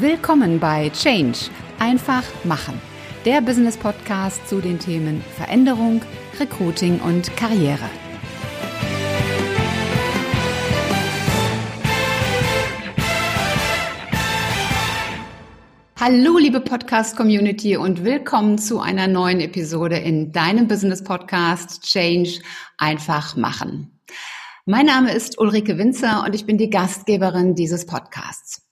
Willkommen bei Change. Einfach machen. Der Business Podcast zu den Themen Veränderung, Recruiting und Karriere. Hallo, liebe Podcast-Community und willkommen zu einer neuen Episode in deinem Business Podcast Change einfach machen. Mein Name ist Ulrike Winzer und ich bin die Gastgeberin dieses Podcasts.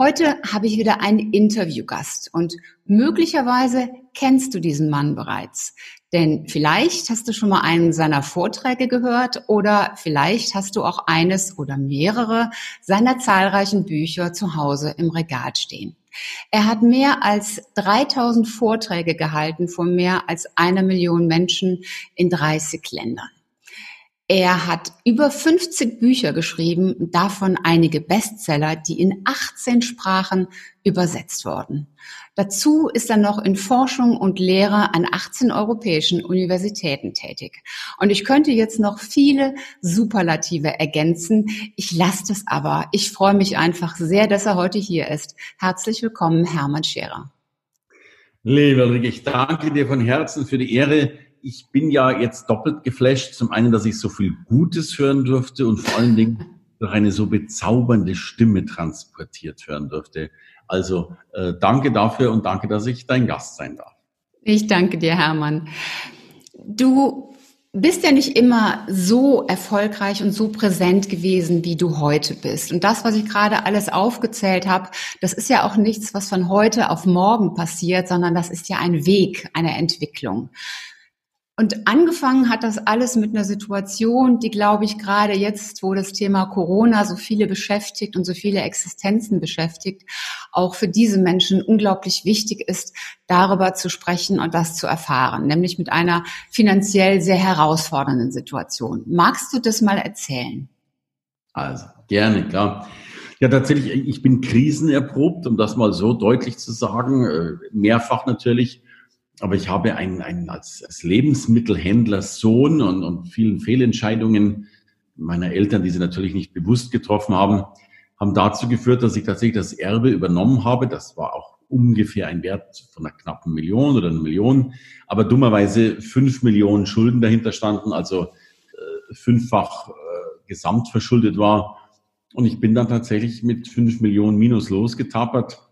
Heute habe ich wieder einen Interviewgast und möglicherweise kennst du diesen Mann bereits. Denn vielleicht hast du schon mal einen seiner Vorträge gehört oder vielleicht hast du auch eines oder mehrere seiner zahlreichen Bücher zu Hause im Regal stehen. Er hat mehr als 3000 Vorträge gehalten vor mehr als einer Million Menschen in 30 Ländern. Er hat über 50 Bücher geschrieben, davon einige Bestseller, die in 18 Sprachen übersetzt wurden. Dazu ist er noch in Forschung und Lehre an 18 europäischen Universitäten tätig. Und ich könnte jetzt noch viele Superlative ergänzen. Ich lasse das aber. Ich freue mich einfach sehr, dass er heute hier ist. Herzlich willkommen, Hermann Scherer. Liebe Ulrike, ich danke dir von Herzen für die Ehre, ich bin ja jetzt doppelt geflasht. Zum einen, dass ich so viel Gutes hören durfte und vor allen Dingen durch eine so bezaubernde Stimme transportiert hören durfte. Also äh, danke dafür und danke, dass ich dein Gast sein darf. Ich danke dir, Hermann. Du bist ja nicht immer so erfolgreich und so präsent gewesen, wie du heute bist. Und das, was ich gerade alles aufgezählt habe, das ist ja auch nichts, was von heute auf morgen passiert, sondern das ist ja ein Weg, eine Entwicklung. Und angefangen hat das alles mit einer Situation, die, glaube ich, gerade jetzt, wo das Thema Corona so viele beschäftigt und so viele Existenzen beschäftigt, auch für diese Menschen unglaublich wichtig ist, darüber zu sprechen und das zu erfahren, nämlich mit einer finanziell sehr herausfordernden Situation. Magst du das mal erzählen? Also, gerne, klar. Ja, tatsächlich, ich bin krisenerprobt, um das mal so deutlich zu sagen, äh, mehrfach natürlich aber ich habe einen, einen als, als Lebensmittelhändler Sohn und, und vielen Fehlentscheidungen meiner Eltern, die sie natürlich nicht bewusst getroffen haben, haben dazu geführt, dass ich tatsächlich das Erbe übernommen habe. Das war auch ungefähr ein Wert von einer knappen Million oder einer Million, aber dummerweise fünf Millionen Schulden dahinter standen, also äh, fünffach äh, gesamt verschuldet war. Und ich bin dann tatsächlich mit fünf Millionen minus losgetappert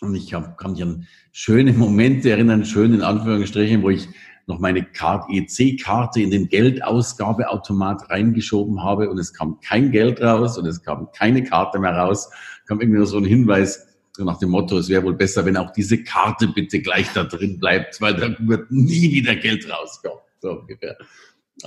und ich hab, kann mich an schöne Momente erinnern, schön in Anführungsstrichen, wo ich noch meine EC-Karte in den Geldausgabeautomat reingeschoben habe und es kam kein Geld raus und es kam keine Karte mehr raus. Kam irgendwie nur so ein Hinweis so nach dem Motto, es wäre wohl besser, wenn auch diese Karte bitte gleich da drin bleibt, weil da wird nie wieder Geld rauskommen. So ungefähr.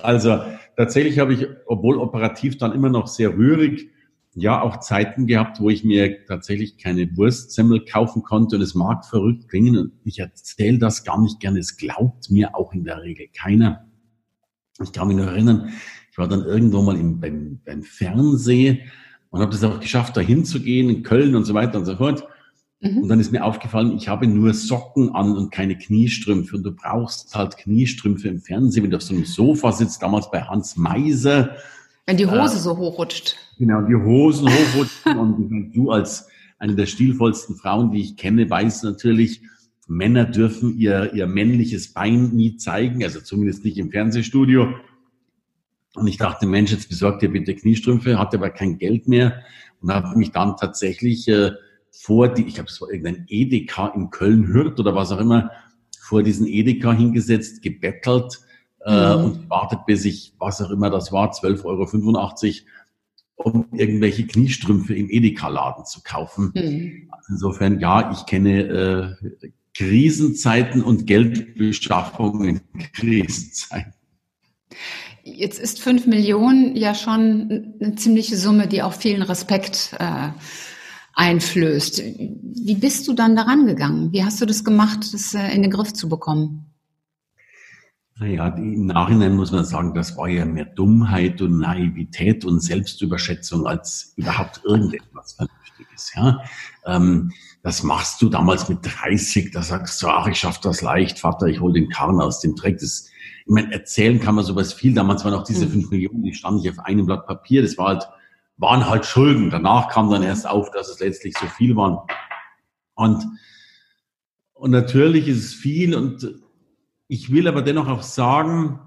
Also tatsächlich habe ich, obwohl operativ dann immer noch sehr rührig, ja auch Zeiten gehabt, wo ich mir tatsächlich keine Wurstsemmel kaufen konnte und es mag verrückt klingen und ich erzähle das gar nicht gerne. Es glaubt mir auch in der Regel keiner. Ich kann mich noch erinnern, ich war dann irgendwo mal im, beim, beim Fernsehen und habe das auch geschafft, da hinzugehen in Köln und so weiter und so fort. Mhm. Und dann ist mir aufgefallen, ich habe nur Socken an und keine Kniestrümpfe. Und du brauchst halt Kniestrümpfe im Fernsehen, wenn du auf so einem Sofa sitzt, damals bei Hans Meiser wenn die Hose äh, so hochrutscht. Genau, die Hosen hochrutschen. und du als eine der stilvollsten Frauen, die ich kenne, weißt natürlich, Männer dürfen ihr, ihr männliches Bein nie zeigen, also zumindest nicht im Fernsehstudio. Und ich dachte, Mensch, jetzt besorgt ihr bitte Kniestrümpfe, hatte aber kein Geld mehr und habe mich dann tatsächlich äh, vor die, ich glaube, es war irgendein Edeka in Köln-Hürth oder was auch immer, vor diesen Edeka hingesetzt, gebettelt, äh, mhm. und wartet, bis ich, was auch immer das war, 12,85 Euro, um irgendwelche Kniestrümpfe im Edeka-Laden zu kaufen. Mhm. insofern, ja, ich kenne äh, Krisenzeiten und Geldbeschaffung in Krisenzeiten. Jetzt ist fünf Millionen ja schon eine ziemliche Summe, die auch vielen Respekt äh, einflößt. Wie bist du dann daran gegangen? Wie hast du das gemacht, das äh, in den Griff zu bekommen? Naja, im Nachhinein muss man sagen, das war ja mehr Dummheit und Naivität und Selbstüberschätzung als überhaupt irgendetwas Vernünftiges. Ja? Ähm, das machst du damals mit 30, da sagst du, ach, ich schaff das leicht, Vater, ich hol den Karren aus dem Dreck. Das, ich meine, erzählen kann man sowas viel. Damals waren auch diese mhm. fünf Millionen, die standen nicht auf einem Blatt Papier. Das war halt, waren halt Schulden. Danach kam dann erst auf, dass es letztlich so viel waren. Und, und natürlich ist es viel und ich will aber dennoch auch sagen,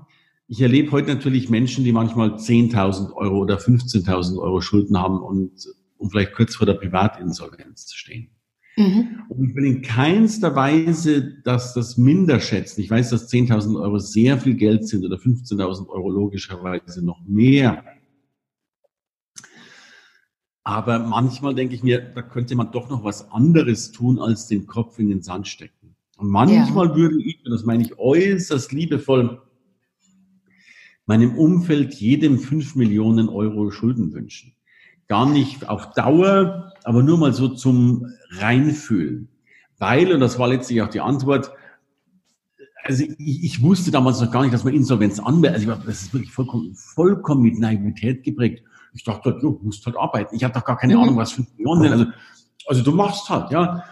ich erlebe heute natürlich Menschen, die manchmal 10.000 Euro oder 15.000 Euro Schulden haben und um vielleicht kurz vor der Privatinsolvenz zu stehen. Mhm. Und ich will in keinster Weise, dass das minder schätzen. Ich weiß, dass 10.000 Euro sehr viel Geld sind oder 15.000 Euro logischerweise noch mehr. Aber manchmal denke ich mir, da könnte man doch noch was anderes tun, als den Kopf in den Sand stecken. Und manchmal ja. würde ich, und das meine ich äußerst liebevoll, meinem Umfeld jedem fünf Millionen Euro Schulden wünschen. Gar nicht auf Dauer, aber nur mal so zum Reinfühlen. Weil, und das war letztlich auch die Antwort, also ich, ich wusste damals noch gar nicht, dass man Insolvenz anmeldet. Also das ist wirklich vollkommen, vollkommen mit Naivität geprägt. Ich dachte, du musst halt arbeiten. Ich habe doch gar keine mhm. Ahnung, was fünf Millionen sind. Also, also du machst halt, ja.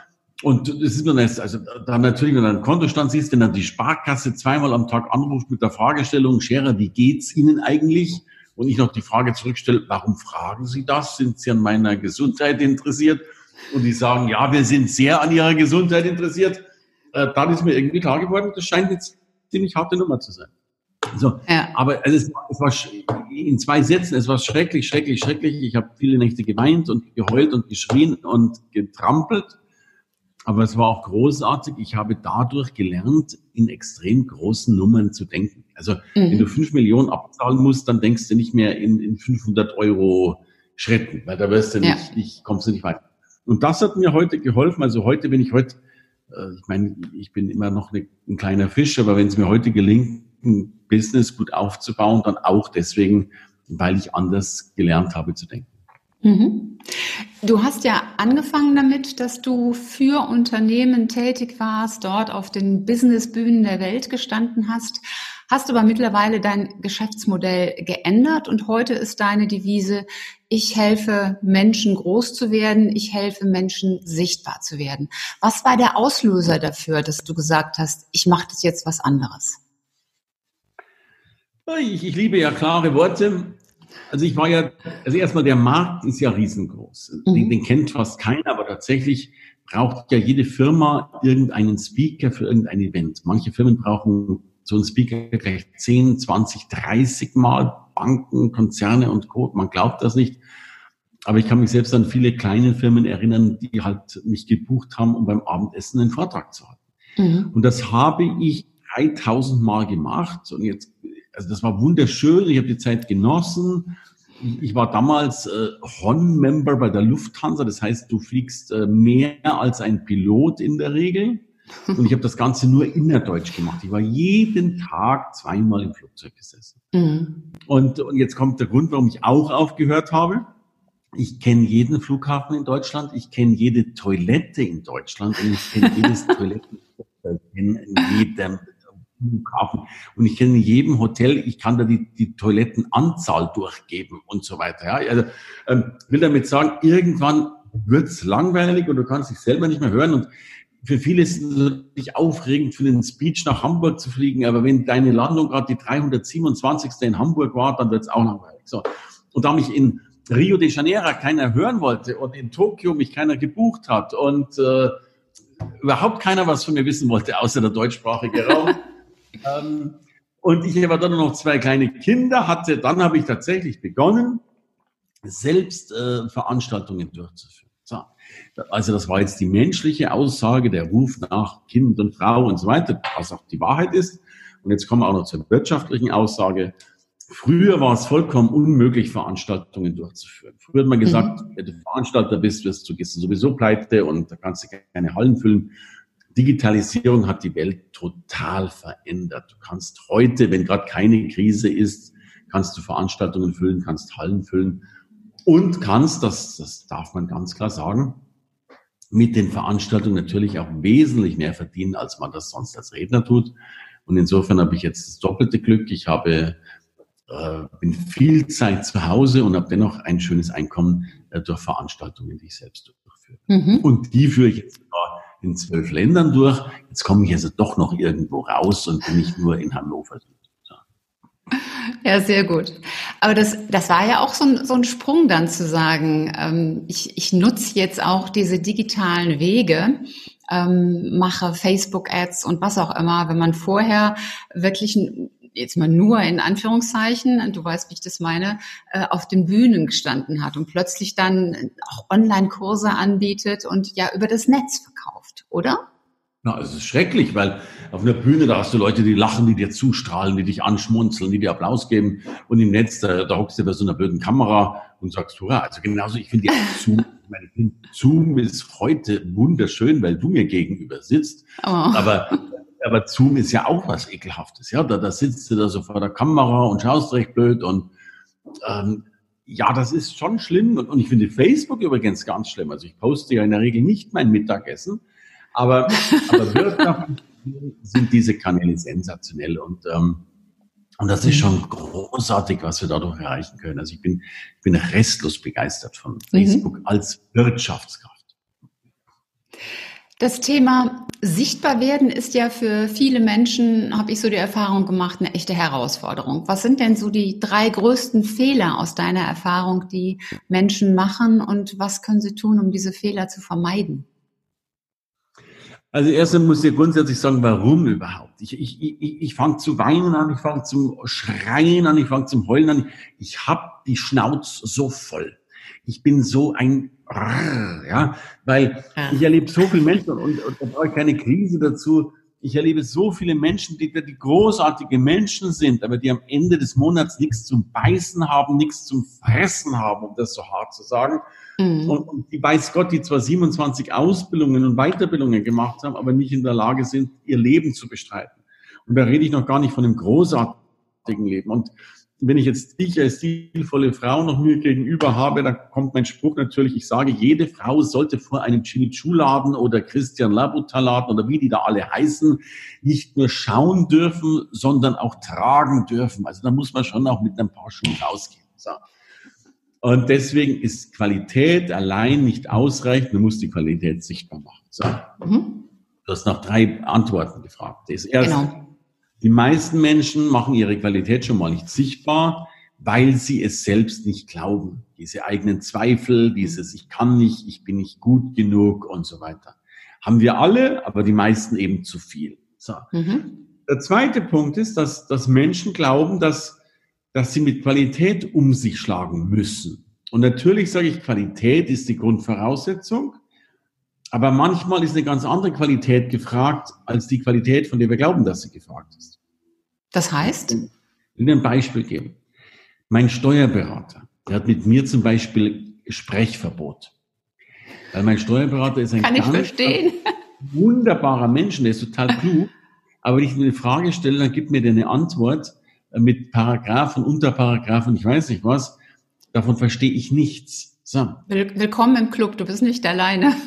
Und das ist mir das, also dann natürlich, wenn du einen Kontostand siehst, wenn dann die Sparkasse zweimal am Tag anruft mit der Fragestellung, Scherer, wie geht's Ihnen eigentlich? Und ich noch die Frage zurückstelle, warum fragen Sie das? Sind Sie an meiner Gesundheit interessiert? Und die sagen, ja, wir sind sehr an Ihrer Gesundheit interessiert. Äh, dann ist mir irgendwie klar geworden, das scheint jetzt ziemlich harte Nummer zu sein. So, ja. aber es, es war in zwei Sätzen, es war schrecklich, schrecklich, schrecklich. Ich habe viele Nächte geweint und geheult und geschrien und getrampelt. Aber es war auch großartig. Ich habe dadurch gelernt, in extrem großen Nummern zu denken. Also mhm. wenn du fünf Millionen abzahlen musst, dann denkst du nicht mehr in, in 500 Euro Schritten, weil da wirst du ja. nicht, nicht, kommst du nicht weiter. Und das hat mir heute geholfen. Also heute bin ich heute, äh, ich meine, ich bin immer noch eine, ein kleiner Fisch, aber wenn es mir heute gelingt, ein Business gut aufzubauen, dann auch deswegen, weil ich anders gelernt habe zu denken. Mhm. Du hast ja angefangen damit, dass du für Unternehmen tätig warst, dort auf den Businessbühnen der Welt gestanden hast, hast aber mittlerweile dein Geschäftsmodell geändert und heute ist deine Devise, ich helfe Menschen groß zu werden, ich helfe Menschen sichtbar zu werden. Was war der Auslöser dafür, dass du gesagt hast, ich mache das jetzt was anderes? Ich, ich liebe ja klare Worte also ich war ja, also erstmal der Markt ist ja riesengroß. Mhm. Den, den, kennt fast keiner, aber tatsächlich braucht ja jede Firma irgendeinen Speaker für irgendein Event. Manche Firmen brauchen so einen Speaker gleich 10, 20, 30 Mal. Banken, Konzerne und Co. Man glaubt das nicht. Aber ich kann mich selbst an viele kleine Firmen erinnern, die halt mich gebucht haben, um beim Abendessen einen Vortrag zu halten. Mhm. Und das habe ich 3000 Mal gemacht. Und jetzt also das war wunderschön, ich habe die Zeit genossen. Ich war damals äh, HON-Member bei der Lufthansa, das heißt, du fliegst äh, mehr als ein Pilot in der Regel. Und ich habe das Ganze nur innerdeutsch gemacht. Ich war jeden Tag zweimal im Flugzeug gesessen. Mhm. Und, und jetzt kommt der Grund, warum ich auch aufgehört habe. Ich kenne jeden Flughafen in Deutschland, ich kenne jede Toilette in Deutschland und ich kenne jedes Toiletten in jedem Flughafen. Und ich kenne in jedem Hotel, ich kann da die, die Toilettenanzahl durchgeben und so weiter. Ja? Also ähm, will damit sagen, irgendwann wird's langweilig und du kannst dich selber nicht mehr hören. Und für viele ist es natürlich aufregend, für den Speech nach Hamburg zu fliegen. Aber wenn deine Landung gerade die 327. in Hamburg war, dann wird's auch langweilig. So. Und da mich in Rio de Janeiro keiner hören wollte und in Tokio mich keiner gebucht hat und äh, überhaupt keiner was von mir wissen wollte, außer der deutschsprachige Raum, ähm, und ich aber dann noch zwei kleine Kinder hatte. Dann habe ich tatsächlich begonnen, selbst äh, Veranstaltungen durchzuführen. So. Also das war jetzt die menschliche Aussage, der Ruf nach Kind und Frau und so weiter, was auch die Wahrheit ist. Und jetzt kommen wir auch noch zur wirtschaftlichen Aussage. Früher war es vollkommen unmöglich, Veranstaltungen durchzuführen. Früher hat man gesagt, mhm. wenn du Veranstalter bist, wirst du, gehst du sowieso pleite und da kannst du keine Hallen füllen. Digitalisierung hat die Welt total verändert. Du kannst heute, wenn gerade keine Krise ist, kannst du Veranstaltungen füllen, kannst Hallen füllen und kannst, das, das darf man ganz klar sagen, mit den Veranstaltungen natürlich auch wesentlich mehr verdienen, als man das sonst als Redner tut. Und insofern habe ich jetzt das doppelte Glück. Ich habe äh, bin viel Zeit zu Hause und habe dennoch ein schönes Einkommen äh, durch Veranstaltungen, die ich selbst durchführe. Mhm. Und die führe ich jetzt in zwölf Ländern durch. Jetzt komme ich also doch noch irgendwo raus und bin nicht nur in Hannover. Ja, sehr gut. Aber das, das war ja auch so ein, so ein Sprung dann zu sagen, ähm, ich, ich nutze jetzt auch diese digitalen Wege, ähm, mache Facebook-Ads und was auch immer, wenn man vorher wirklich jetzt mal nur in Anführungszeichen, du weißt, wie ich das meine, äh, auf den Bühnen gestanden hat und plötzlich dann auch Online-Kurse anbietet und ja über das Netz verkauft, oder? Na, es ist schrecklich, weil auf einer Bühne, da hast du Leute, die lachen, die dir zustrahlen, die dich anschmunzeln, die dir Applaus geben. Und im Netz, da, da hockst du bei so einer blöden Kamera und sagst, hurra, also genauso, ich finde ja Zoom, ich meine, Zoom ist heute wunderschön, weil du mir gegenüber sitzt. Oh. Aber, aber Zoom ist ja auch was Ekelhaftes, ja. Da, da sitzt du da so vor der Kamera und schaust recht blöd und, ähm, ja, das ist schon schlimm. Und, und ich finde Facebook übrigens ganz schlimm. Also ich poste ja in der Regel nicht mein Mittagessen, aber, aber wirtschaftlich sind diese Kanäle sensationell und, ähm, und das ist schon großartig, was wir dadurch erreichen können. Also ich bin, ich bin restlos begeistert von mhm. Facebook mhm. als Wirtschaftskraft. Das Thema sichtbar werden ist ja für viele Menschen, habe ich so die Erfahrung gemacht, eine echte Herausforderung. Was sind denn so die drei größten Fehler aus deiner Erfahrung, die Menschen machen und was können sie tun, um diese Fehler zu vermeiden? Also erst muss ich grundsätzlich sagen, warum überhaupt? Ich, ich, ich, ich fange zu weinen an, ich fange zum Schreien an, ich fange zum Heulen an. Ich habe die Schnauze so voll. Ich bin so ein ja, weil ich erlebe so viele Menschen und, und da brauche ich keine Krise dazu. Ich erlebe so viele Menschen, die, die großartige Menschen sind, aber die am Ende des Monats nichts zum Beißen haben, nichts zum Fressen haben, um das so hart zu sagen. Mhm. Und, und, die weiß Gott, die zwar 27 Ausbildungen und Weiterbildungen gemacht haben, aber nicht in der Lage sind, ihr Leben zu bestreiten. Und da rede ich noch gar nicht von einem großartigen Leben. Und wenn ich jetzt dich als stilvolle Frau noch mir gegenüber habe, dann kommt mein Spruch natürlich, ich sage, jede Frau sollte vor einem Chimichu-Laden oder Christian Labuta-Laden oder wie die da alle heißen, nicht nur schauen dürfen, sondern auch tragen dürfen. Also da muss man schon auch mit ein paar Schuhen rausgehen. So. Und deswegen ist Qualität allein nicht ausreichend, man muss die Qualität sichtbar machen. So. Mhm. Du hast nach drei Antworten gefragt. Das erste, genau. Die meisten Menschen machen ihre Qualität schon mal nicht sichtbar, weil sie es selbst nicht glauben. Diese eigenen Zweifel, dieses Ich kann nicht, ich bin nicht gut genug und so weiter. Haben wir alle, aber die meisten eben zu viel. So. Mhm. Der zweite Punkt ist, dass, dass Menschen glauben, dass dass sie mit Qualität um sich schlagen müssen. Und natürlich sage ich, Qualität ist die Grundvoraussetzung, aber manchmal ist eine ganz andere Qualität gefragt als die Qualität, von der wir glauben, dass sie gefragt ist. Das heißt? Ich will dir ein Beispiel geben. Mein Steuerberater, der hat mit mir zum Beispiel Sprechverbot. Weil mein Steuerberater ist ein Kann ganz, verstehen. wunderbarer Mensch, der ist total klug. Aber wenn ich eine Frage stelle, dann gibt mir der eine Antwort, mit Paragraphen, Unterparagraphen, ich weiß nicht was, davon verstehe ich nichts. So. Willkommen im Club, du bist nicht alleine.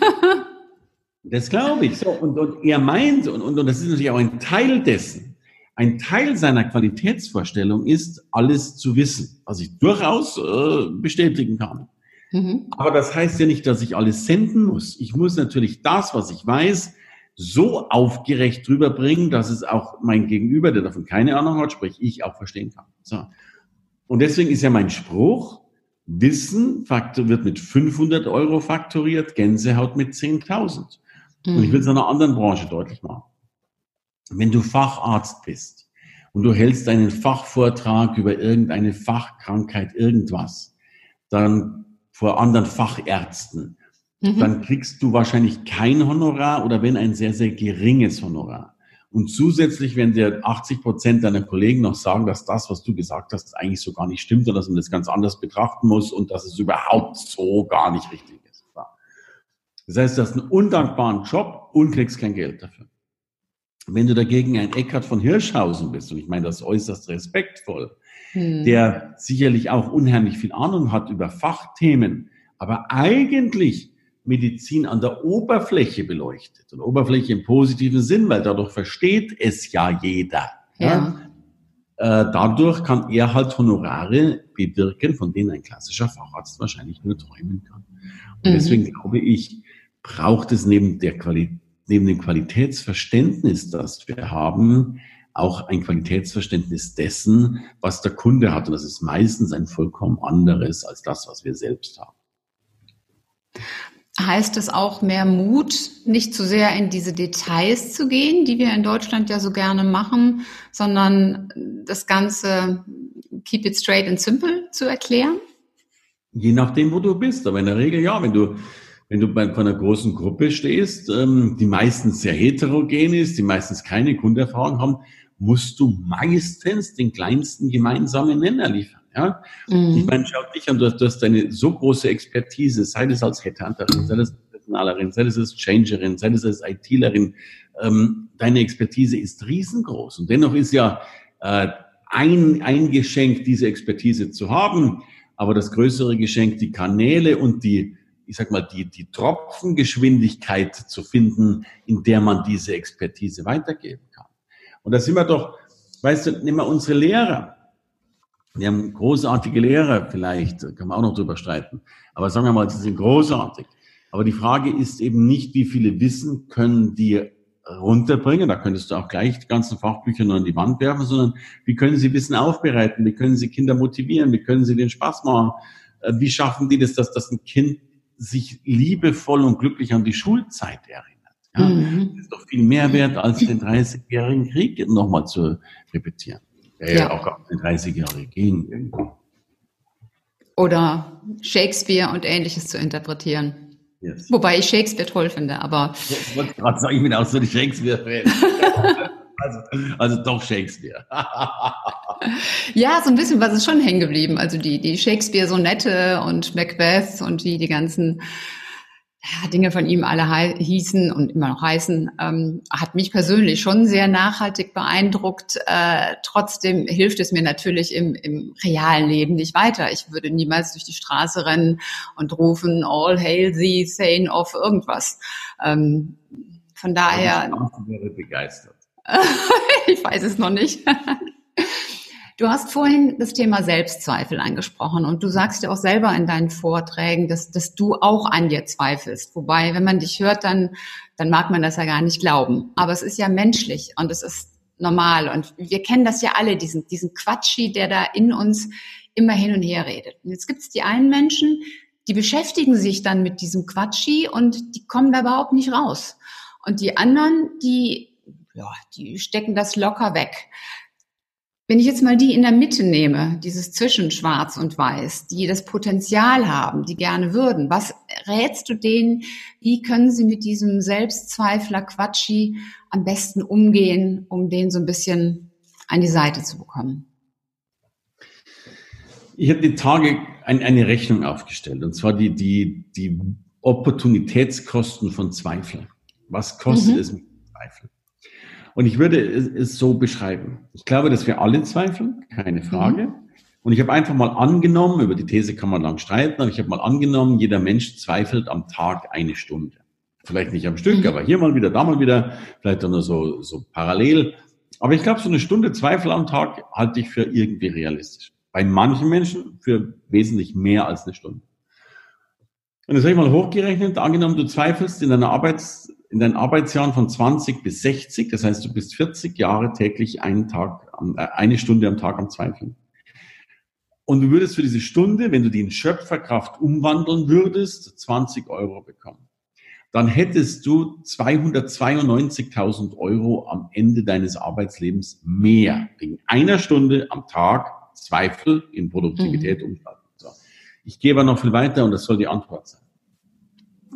das glaube ich. So, und, und er meint, und, und, und das ist natürlich auch ein Teil dessen, ein Teil seiner Qualitätsvorstellung ist, alles zu wissen, was ich durchaus äh, bestätigen kann. Mhm. Aber das heißt ja nicht, dass ich alles senden muss. Ich muss natürlich das, was ich weiß, so aufgerecht drüber bringen, dass es auch mein Gegenüber, der davon keine Ahnung hat, sprich ich, auch verstehen kann. So. Und deswegen ist ja mein Spruch, Wissen wird mit 500 Euro faktoriert, Gänsehaut mit 10.000. Mhm. Und ich will es in einer anderen Branche deutlich machen. Wenn du Facharzt bist und du hältst einen Fachvortrag über irgendeine Fachkrankheit, irgendwas, dann vor anderen Fachärzten, mhm. dann kriegst du wahrscheinlich kein Honorar oder wenn ein sehr, sehr geringes Honorar. Und zusätzlich werden dir 80 Prozent deiner Kollegen noch sagen, dass das, was du gesagt hast, eigentlich so gar nicht stimmt und dass man das ganz anders betrachten muss und dass es überhaupt so gar nicht richtig ist. Das heißt, du hast einen undankbaren Job und kriegst kein Geld dafür. Wenn du dagegen ein Eckart von Hirschhausen bist, und ich meine das äußerst respektvoll, hm. der sicherlich auch unheimlich viel Ahnung hat über Fachthemen, aber eigentlich Medizin an der Oberfläche beleuchtet. Und Oberfläche im positiven Sinn, weil dadurch versteht es ja jeder. Ja. ja. Äh, dadurch kann er halt Honorare bewirken, von denen ein klassischer Facharzt wahrscheinlich nur träumen kann. Und mhm. deswegen glaube ich, braucht es neben der Qualität, neben dem Qualitätsverständnis, das wir haben, auch ein Qualitätsverständnis dessen, was der Kunde hat. Und das ist meistens ein vollkommen anderes als das, was wir selbst haben. Heißt es auch mehr Mut, nicht zu sehr in diese Details zu gehen, die wir in Deutschland ja so gerne machen, sondern das Ganze keep it straight and simple zu erklären? Je nachdem, wo du bist. Aber in der Regel ja, wenn du, wenn du bei, einer großen Gruppe stehst, ähm, die meistens sehr heterogen ist, die meistens keine Kundenerfahrung haben, musst du meistens den kleinsten gemeinsamen Nenner liefern. Ja? Mhm. Ich meine, schau dich an, du hast, du hast eine so große Expertise, sei es als Headhunterin, sei es als Personalerin, sei es als Changerin, sei es als ITlerin. Ähm, deine Expertise ist riesengroß. Und dennoch ist ja äh, ein, ein Geschenk, diese Expertise zu haben, aber das größere Geschenk, die Kanäle und die, ich sag mal, die, die Tropfengeschwindigkeit zu finden, in der man diese Expertise weitergeben kann. Und da sind wir doch, weißt du, nehmen wir unsere Lehrer. Wir haben großartige Lehrer vielleicht, kann man auch noch drüber streiten. Aber sagen wir mal, sie sind großartig. Aber die Frage ist eben nicht, wie viele Wissen können die runterbringen. Da könntest du auch gleich die ganzen Fachbücher nur an die Wand werfen, sondern wie können sie Wissen aufbereiten? Wie können sie Kinder motivieren? Wie können sie den Spaß machen? Äh, wie schaffen die das, dass, dass ein Kind sich liebevoll und glücklich an die Schulzeit erinnert? Ja, mhm. Das ist doch viel mehr wert, als den 30-jährigen Krieg nochmal zu repetieren. Der ja, ja auch den 30 Jahre ging irgendwo. Oder Shakespeare und ähnliches zu interpretieren. Yes. Wobei ich Shakespeare toll finde, aber. Ich wollte gerade sagen, ich bin auch so die Shakespeare-Fan. also, also doch Shakespeare. ja, so ein bisschen was ist schon hängen geblieben. Also die, die Shakespeare-Sonette und Macbeth und wie die ganzen ja, Dinge von ihm alle hießen und immer noch heißen, ähm, hat mich persönlich schon sehr nachhaltig beeindruckt. Äh, trotzdem hilft es mir natürlich im, im realen Leben nicht weiter. Ich würde niemals durch die Straße rennen und rufen, all hail the Thane of irgendwas. Ähm, von daher. Ich wäre begeistert. ich weiß es noch nicht. Du hast vorhin das Thema Selbstzweifel angesprochen und du sagst ja auch selber in deinen Vorträgen, dass, dass du auch an dir zweifelst. Wobei, wenn man dich hört, dann, dann mag man das ja gar nicht glauben. Aber es ist ja menschlich und es ist normal und wir kennen das ja alle, diesen, diesen Quatschi, der da in uns immer hin und her redet. Und jetzt gibt es die einen Menschen, die beschäftigen sich dann mit diesem Quatschi und die kommen da überhaupt nicht raus. Und die anderen, die, ja, die stecken das locker weg. Wenn ich jetzt mal die in der Mitte nehme, dieses zwischen Schwarz und Weiß, die das Potenzial haben, die gerne würden, was rätst du denen? Wie können sie mit diesem Selbstzweifler Quatschi am besten umgehen, um den so ein bisschen an die Seite zu bekommen? Ich habe die Tage ein, eine Rechnung aufgestellt, und zwar die, die, die Opportunitätskosten von Zweifel. Was kostet mhm. es mit Zweifel? Und ich würde es so beschreiben. Ich glaube, dass wir alle zweifeln, keine Frage. Mhm. Und ich habe einfach mal angenommen, über die These kann man lang streiten, aber ich habe mal angenommen, jeder Mensch zweifelt am Tag eine Stunde. Vielleicht nicht am Stück, mhm. aber hier mal wieder, da mal wieder, vielleicht dann nur so, so parallel. Aber ich glaube, so eine Stunde Zweifel am Tag halte ich für irgendwie realistisch. Bei manchen Menschen für wesentlich mehr als eine Stunde. Und das habe ich mal hochgerechnet. Angenommen, du zweifelst in deiner Arbeits, in deinen Arbeitsjahren von 20 bis 60, das heißt, du bist 40 Jahre täglich einen Tag, äh, eine Stunde am Tag am Zweifeln. Und du würdest für diese Stunde, wenn du die in Schöpferkraft umwandeln würdest, 20 Euro bekommen. Dann hättest du 292.000 Euro am Ende deines Arbeitslebens mehr. Wegen einer Stunde am Tag Zweifel in Produktivität mhm. umschalten. So. Ich gehe aber noch viel weiter und das soll die Antwort sein.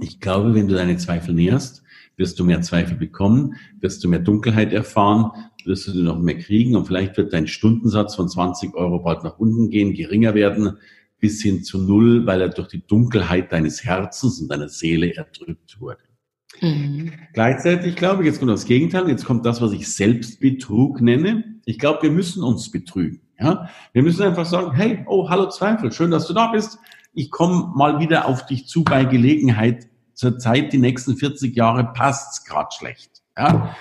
Ich glaube, wenn du deine Zweifel näherst, wirst du mehr Zweifel bekommen, wirst du mehr Dunkelheit erfahren, wirst du noch mehr kriegen und vielleicht wird dein Stundensatz von 20 Euro bald nach unten gehen, geringer werden, bis hin zu null, weil er durch die Dunkelheit deines Herzens und deiner Seele erdrückt wurde. Mhm. Gleichzeitig glaube ich, jetzt kommt das Gegenteil, jetzt kommt das, was ich Selbstbetrug nenne. Ich glaube, wir müssen uns betrügen. Ja? Wir müssen einfach sagen, hey, oh, hallo Zweifel, schön, dass du da bist. Ich komme mal wieder auf dich zu bei Gelegenheit zur Zeit, die nächsten 40 Jahre passt's gerade schlecht. Ja?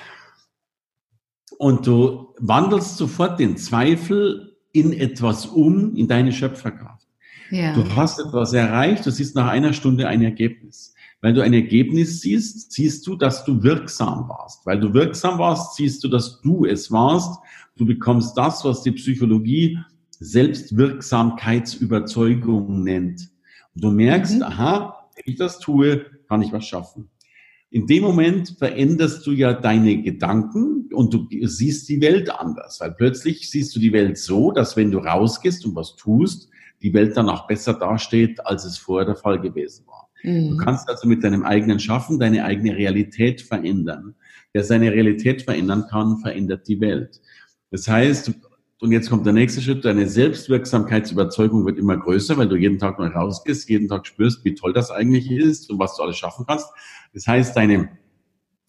Und du wandelst sofort den Zweifel in etwas um, in deine Schöpferkraft. Ja. Du hast etwas erreicht, du siehst nach einer Stunde ein Ergebnis. Weil du ein Ergebnis siehst, siehst du, dass du wirksam warst. Weil du wirksam warst, siehst du, dass du es warst. Du bekommst das, was die Psychologie Selbstwirksamkeitsüberzeugung nennt. Und du merkst, mhm. aha, wenn ich das tue, kann ich was schaffen. In dem Moment veränderst du ja deine Gedanken und du siehst die Welt anders, weil plötzlich siehst du die Welt so, dass wenn du rausgehst und was tust, die Welt danach besser dasteht, als es vorher der Fall gewesen war. Mhm. Du kannst also mit deinem eigenen Schaffen deine eigene Realität verändern. Wer seine Realität verändern kann, verändert die Welt. Das heißt, und jetzt kommt der nächste Schritt, deine Selbstwirksamkeitsüberzeugung wird immer größer, weil du jeden Tag mal rausgehst, jeden Tag spürst, wie toll das eigentlich ist und was du alles schaffen kannst. Das heißt, deine,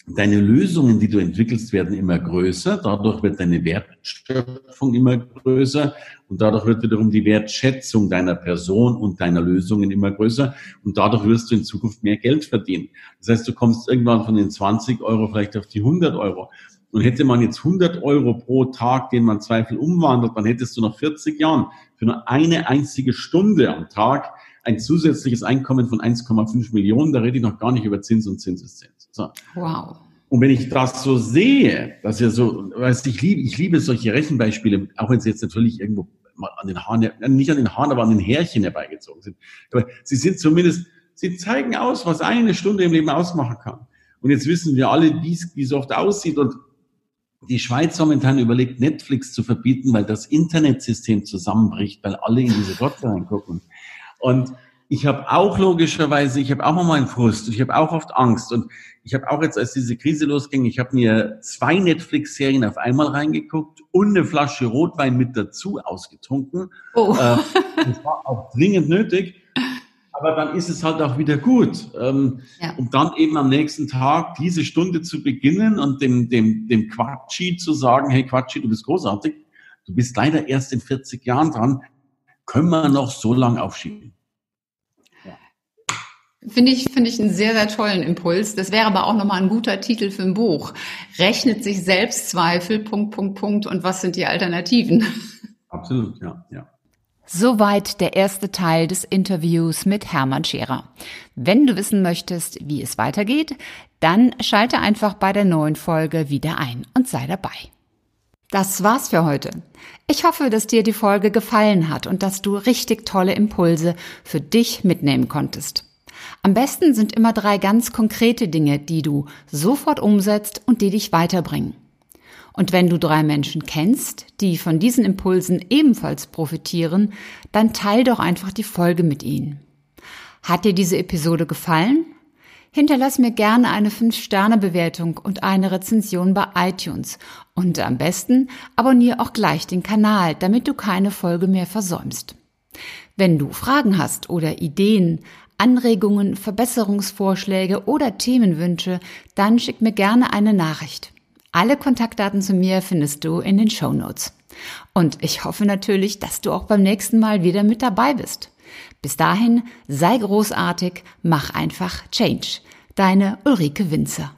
deine Lösungen, die du entwickelst, werden immer größer. Dadurch wird deine Wertschöpfung immer größer und dadurch wird wiederum die Wertschätzung deiner Person und deiner Lösungen immer größer und dadurch wirst du in Zukunft mehr Geld verdienen. Das heißt, du kommst irgendwann von den 20 Euro vielleicht auf die 100 Euro. Und hätte man jetzt 100 Euro pro Tag, den man Zweifel umwandelt, dann hättest du nach 40 Jahren für nur eine einzige Stunde am Tag ein zusätzliches Einkommen von 1,5 Millionen. Da rede ich noch gar nicht über Zins und Zinseszins. So. Wow. Und wenn ich das so sehe, dass ja so, weißt, ich liebe, ich liebe solche Rechenbeispiele, auch wenn sie jetzt natürlich irgendwo mal an den Haaren, nicht an den Haaren, aber an den Härchen herbeigezogen sind. Aber sie sind zumindest, sie zeigen aus, was eine Stunde im Leben ausmachen kann. Und jetzt wissen wir alle, wie es oft aussieht und die Schweiz momentan überlegt, Netflix zu verbieten, weil das Internetsystem zusammenbricht, weil alle in diese Glotze reingucken. Und ich habe auch logischerweise, ich habe auch mal meinen Frust, ich habe auch oft Angst und ich habe auch jetzt, als diese Krise losging, ich habe mir zwei Netflix-Serien auf einmal reingeguckt und eine Flasche Rotwein mit dazu ausgetrunken. Oh. Äh, das war auch dringend nötig aber dann ist es halt auch wieder gut. Ähm, ja. Um dann eben am nächsten Tag diese Stunde zu beginnen und dem, dem, dem Quatschi zu sagen, hey Quatschi, du bist großartig, du bist leider erst in 40 Jahren dran, können wir noch so lange aufschieben. Finde ich, finde ich einen sehr, sehr tollen Impuls. Das wäre aber auch nochmal ein guter Titel für ein Buch. Rechnet sich Selbstzweifel, Punkt, Punkt, Punkt. Und was sind die Alternativen? Absolut, ja, ja. Soweit der erste Teil des Interviews mit Hermann Scherer. Wenn du wissen möchtest, wie es weitergeht, dann schalte einfach bei der neuen Folge wieder ein und sei dabei. Das war's für heute. Ich hoffe, dass dir die Folge gefallen hat und dass du richtig tolle Impulse für dich mitnehmen konntest. Am besten sind immer drei ganz konkrete Dinge, die du sofort umsetzt und die dich weiterbringen. Und wenn du drei Menschen kennst, die von diesen Impulsen ebenfalls profitieren, dann teil doch einfach die Folge mit ihnen. Hat dir diese Episode gefallen? Hinterlass mir gerne eine 5-Sterne-Bewertung und eine Rezension bei iTunes. Und am besten abonniere auch gleich den Kanal, damit du keine Folge mehr versäumst. Wenn du Fragen hast oder Ideen, Anregungen, Verbesserungsvorschläge oder Themenwünsche, dann schick mir gerne eine Nachricht. Alle Kontaktdaten zu mir findest du in den Show Notes. Und ich hoffe natürlich, dass du auch beim nächsten Mal wieder mit dabei bist. Bis dahin, sei großartig, mach einfach Change. Deine Ulrike Winzer.